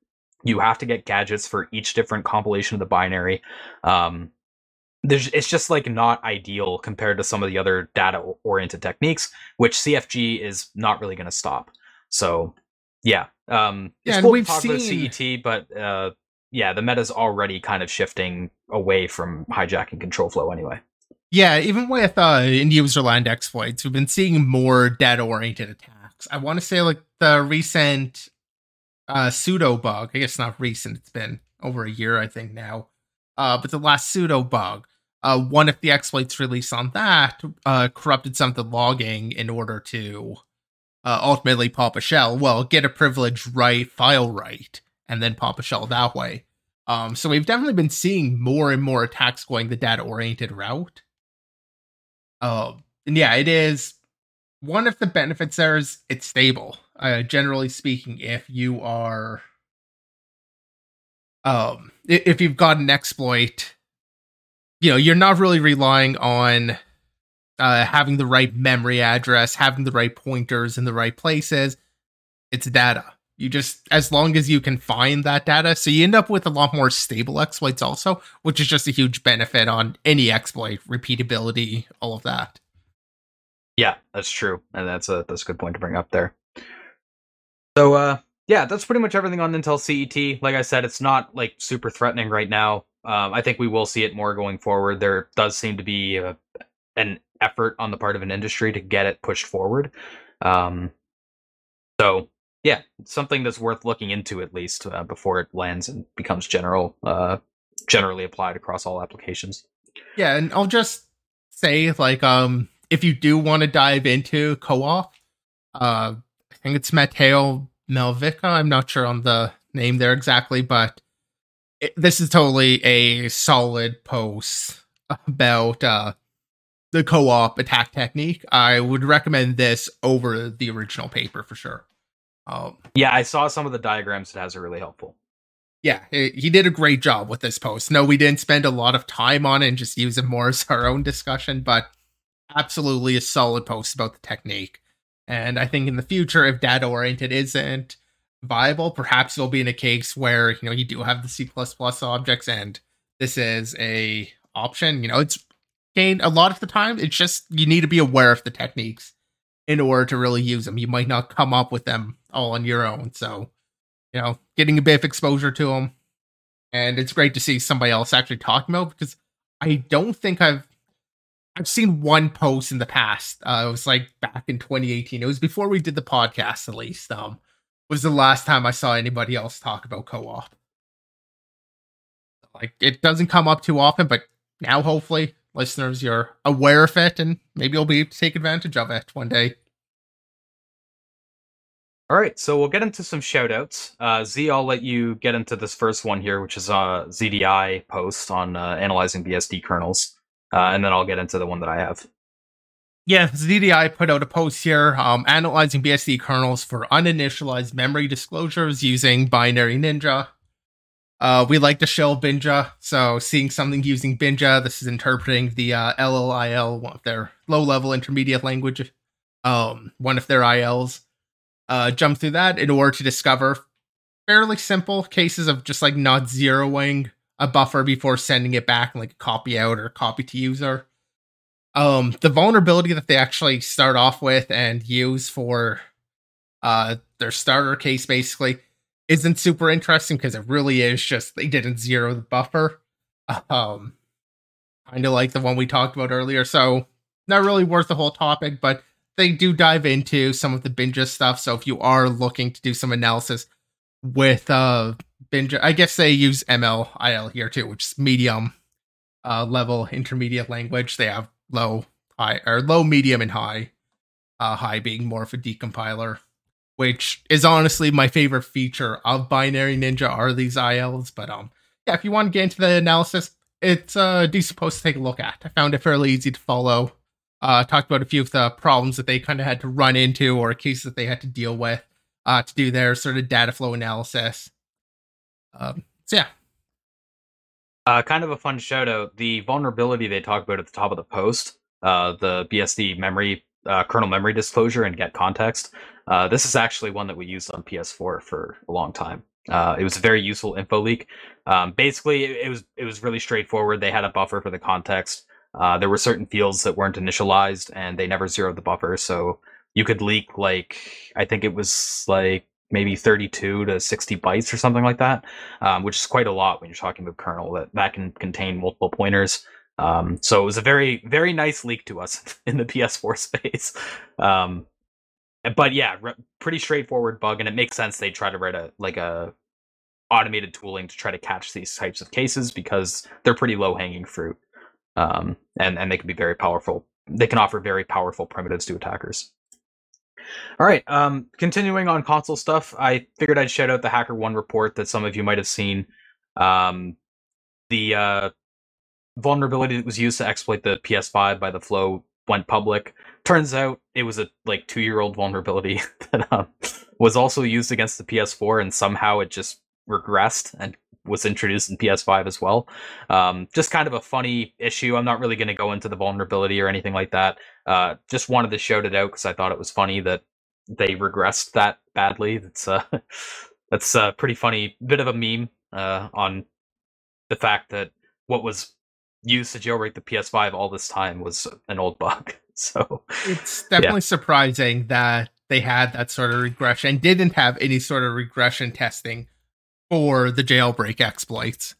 You have to get gadgets for each different compilation of the binary. Um, there's it's just like not ideal compared to some of the other data oriented techniques, which CFG is not really going to stop. So yeah, um, Yeah, it's cool to we've talk about seen- CET, but uh, yeah, the meta's already kind of shifting away from hijacking control flow anyway. Yeah, even with uh, in userland exploits, we've been seeing more data oriented attacks. I want to say like the recent uh, pseudo bug. I guess not recent. It's been over a year, I think now. Uh, but the last pseudo bug, uh, one of the exploits released on that uh, corrupted some of the logging in order to uh, ultimately pop a shell. Well, get a privilege right, file right, and then pop a shell that way. Um, so we've definitely been seeing more and more attacks going the data oriented route. Um, and yeah, it is one of the benefits there is it's stable. Uh, generally speaking, if you are, um, if you've got an exploit, you know, you're not really relying on uh, having the right memory address, having the right pointers in the right places. It's data. You just, as long as you can find that data, so you end up with a lot more stable exploits also, which is just a huge benefit on any exploit, repeatability, all of that. Yeah, that's true, and that's a that's a good point to bring up there. So, uh, yeah, that's pretty much everything on Intel CET. Like I said, it's not like super threatening right now. Um, I think we will see it more going forward. There does seem to be a, an effort on the part of an industry to get it pushed forward. Um, so, yeah, something that's worth looking into at least uh, before it lands and becomes general, uh, generally applied across all applications. Yeah, and I'll just say, like, um, if you do want to dive into co-op, uh, I think it's Matteo Melvica. I'm not sure on the name there exactly, but it, this is totally a solid post about uh the co-op attack technique. I would recommend this over the original paper for sure. Um, Yeah, I saw some of the diagrams. It has are really helpful. yeah, he he did a great job with this post. No, we didn't spend a lot of time on it and just use it more as our own discussion, but absolutely a solid post about the technique. And I think in the future, if data oriented isn't viable, perhaps it'll be in a case where you know you do have the C objects and this is a option. You know, it's gained a lot of the time. It's just you need to be aware of the techniques in order to really use them. You might not come up with them all on your own. So, you know, getting a bit of exposure to them. And it's great to see somebody else actually talking about because I don't think I've I've seen one post in the past. Uh, it was like back in 2018. It was before we did the podcast, at least. Um, was the last time I saw anybody else talk about co-op. Like it doesn't come up too often, but now hopefully listeners you're aware of it and maybe you'll be able to take advantage of it one day. All right, so we'll get into some shoutouts. Uh, Z, I'll let you get into this first one here, which is a ZDI post on uh, analyzing BSD kernels, uh, and then I'll get into the one that I have. Yeah, ZDI put out a post here um, analyzing BSD kernels for uninitialized memory disclosures using Binary Ninja. Uh, we like to show Binja, so seeing something using Binja, this is interpreting the uh, LLIL, one of their low-level intermediate language, um, one of their ILs. Uh, jump through that in order to discover fairly simple cases of just like not zeroing a buffer before sending it back, like copy out or copy to user. Um the vulnerability that they actually start off with and use for uh their starter case basically isn't super interesting because it really is just they didn't zero the buffer. Um kind of like the one we talked about earlier. So not really worth the whole topic but they do dive into some of the binja stuff so if you are looking to do some analysis with uh binja i guess they use mlil here too which is medium uh level intermediate language they have low, high, or low, medium, and high. Uh, high being more of a decompiler, which is honestly my favorite feature of Binary Ninja are these ILs. But um, yeah, if you want to get into the analysis, it's uh decent post to take a look at. I found it fairly easy to follow. Uh, talked about a few of the problems that they kind of had to run into or cases that they had to deal with uh, to do their sort of data flow analysis. Um, so yeah, Uh, kind of a fun shout out. The vulnerability they talked about at the top of the post, uh, the BSD memory, uh, kernel memory disclosure and get context. Uh, this is actually one that we used on PS4 for a long time. Uh, it was a very useful info leak. Um, basically, it, it, was it was really straightforward. They had a buffer for the context. Uh, there were certain fields that weren't initialized, and they never zeroed the buffer. So you could leak like I think it was like maybe 32 to 60 bytes or something like that, um, which is quite a lot when you're talking about kernel. That that can contain multiple pointers. Um, so it was a very very nice leak to us in the PS4 space. Um, but yeah, re- pretty straightforward bug, and it makes sense they try to write a like a automated tooling to try to catch these types of cases because they're pretty low hanging fruit, um, and and they can be very powerful. They can offer very powerful primitives to attackers. All right, um, continuing on console stuff, I figured I'd shout out the HackerOne report that some of you might have seen. Um, the uh, vulnerability that was used to exploit the PS5 by the Flow went public. Turns out it was a like two year old vulnerability that um, was also used against the PS4, and somehow it just regressed and was introduced in PS5 as well. Um, just kind of a funny issue. I'm not really going to go into the vulnerability or anything like that. Uh, just wanted to shout it out because I thought it was funny that they regressed that badly. That's uh, that's a pretty funny bit of a meme uh, on the fact that what was used to jailbreak the PS5 all this time was an old bug. So it's definitely yeah. surprising that they had that sort of regression, didn't have any sort of regression testing for the jailbreak exploits.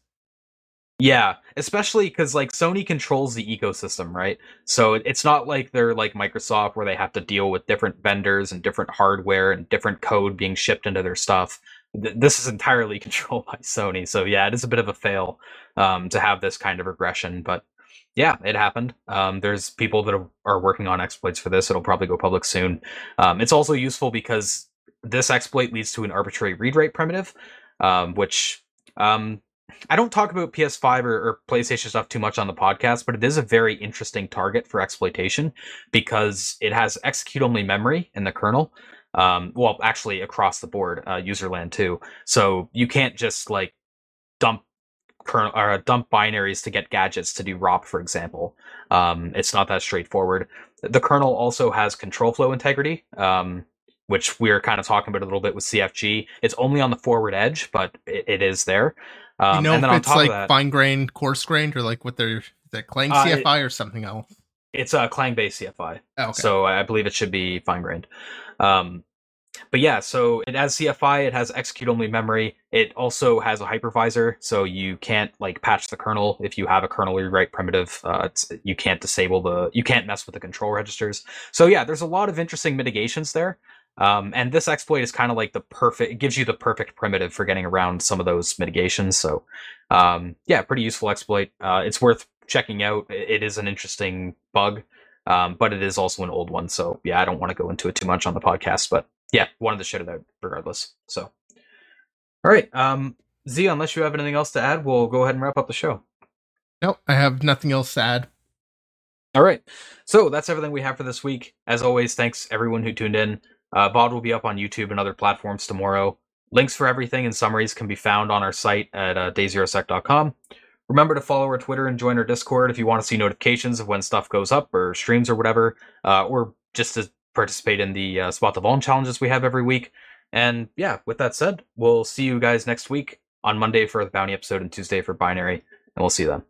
Yeah, especially because like Sony controls the ecosystem, right? So it's not like they're like Microsoft where they have to deal with different vendors and different hardware and different code being shipped into their stuff. this is entirely controlled by Sony. So yeah, it is a bit of a fail um, to have this kind of regression, but yeah, it happened. Um, there's people that are working on exploits for this. It'll probably go public soon. Um, it's also useful because this exploit leads to an arbitrary read write primitive, um, which um, I don't talk about PS5 or, or, PlayStation stuff too much on the podcast, but it is a very interesting target for exploitation because it has execute only memory in the kernel. Um, well, actually, across the board, uh, userland too. So you can't just like dump kernel or uh, dump binaries to get gadgets to do ROP, for example. Um, it's not that straightforward. The kernel also has control flow integrity, um, which we are kind of talking about a little bit with CFG. It's only on the forward edge, but it, it is there. Um, you know if it's like that, fine grained, coarse grained, or like what they're that Clang CFI uh, it, or something else. It's a Clang based CFI, oh, okay. so I believe it should be fine grained. Um, but yeah, so it has CFI, it has execute only memory. It also has a hypervisor, so you can't like patch the kernel if you have a kernel rewrite primitive. Uh, you can't disable the, you can't mess with the control registers. So yeah, there's a lot of interesting mitigations there. Um, and this exploit is kind of like the perfect, it gives you the perfect primitive for getting around some of those mitigations. So um, yeah, pretty useful exploit. Uh, it's worth checking out. It is an interesting bug. Um, but it is also an old one. So yeah, I don't want to go into it too much on the podcast, but yeah, wanted to shout it out regardless. So, all right, um, Z, unless you have anything else to add, we'll go ahead and wrap up the show. Nope, I have nothing else to add. All right, so that's everything we have for this week. As always, thanks everyone who tuned in. Uh, VOD will be up on YouTube and other platforms tomorrow. Links for everything and summaries can be found on our site at uh, day0sec.com. Remember to follow our Twitter and join our Discord if you want to see notifications of when stuff goes up or streams or whatever, uh, or just to participate in the uh, Spot the Vuln challenges we have every week. And yeah, with that said, we'll see you guys next week on Monday for the bounty episode and Tuesday for binary, and we'll see then.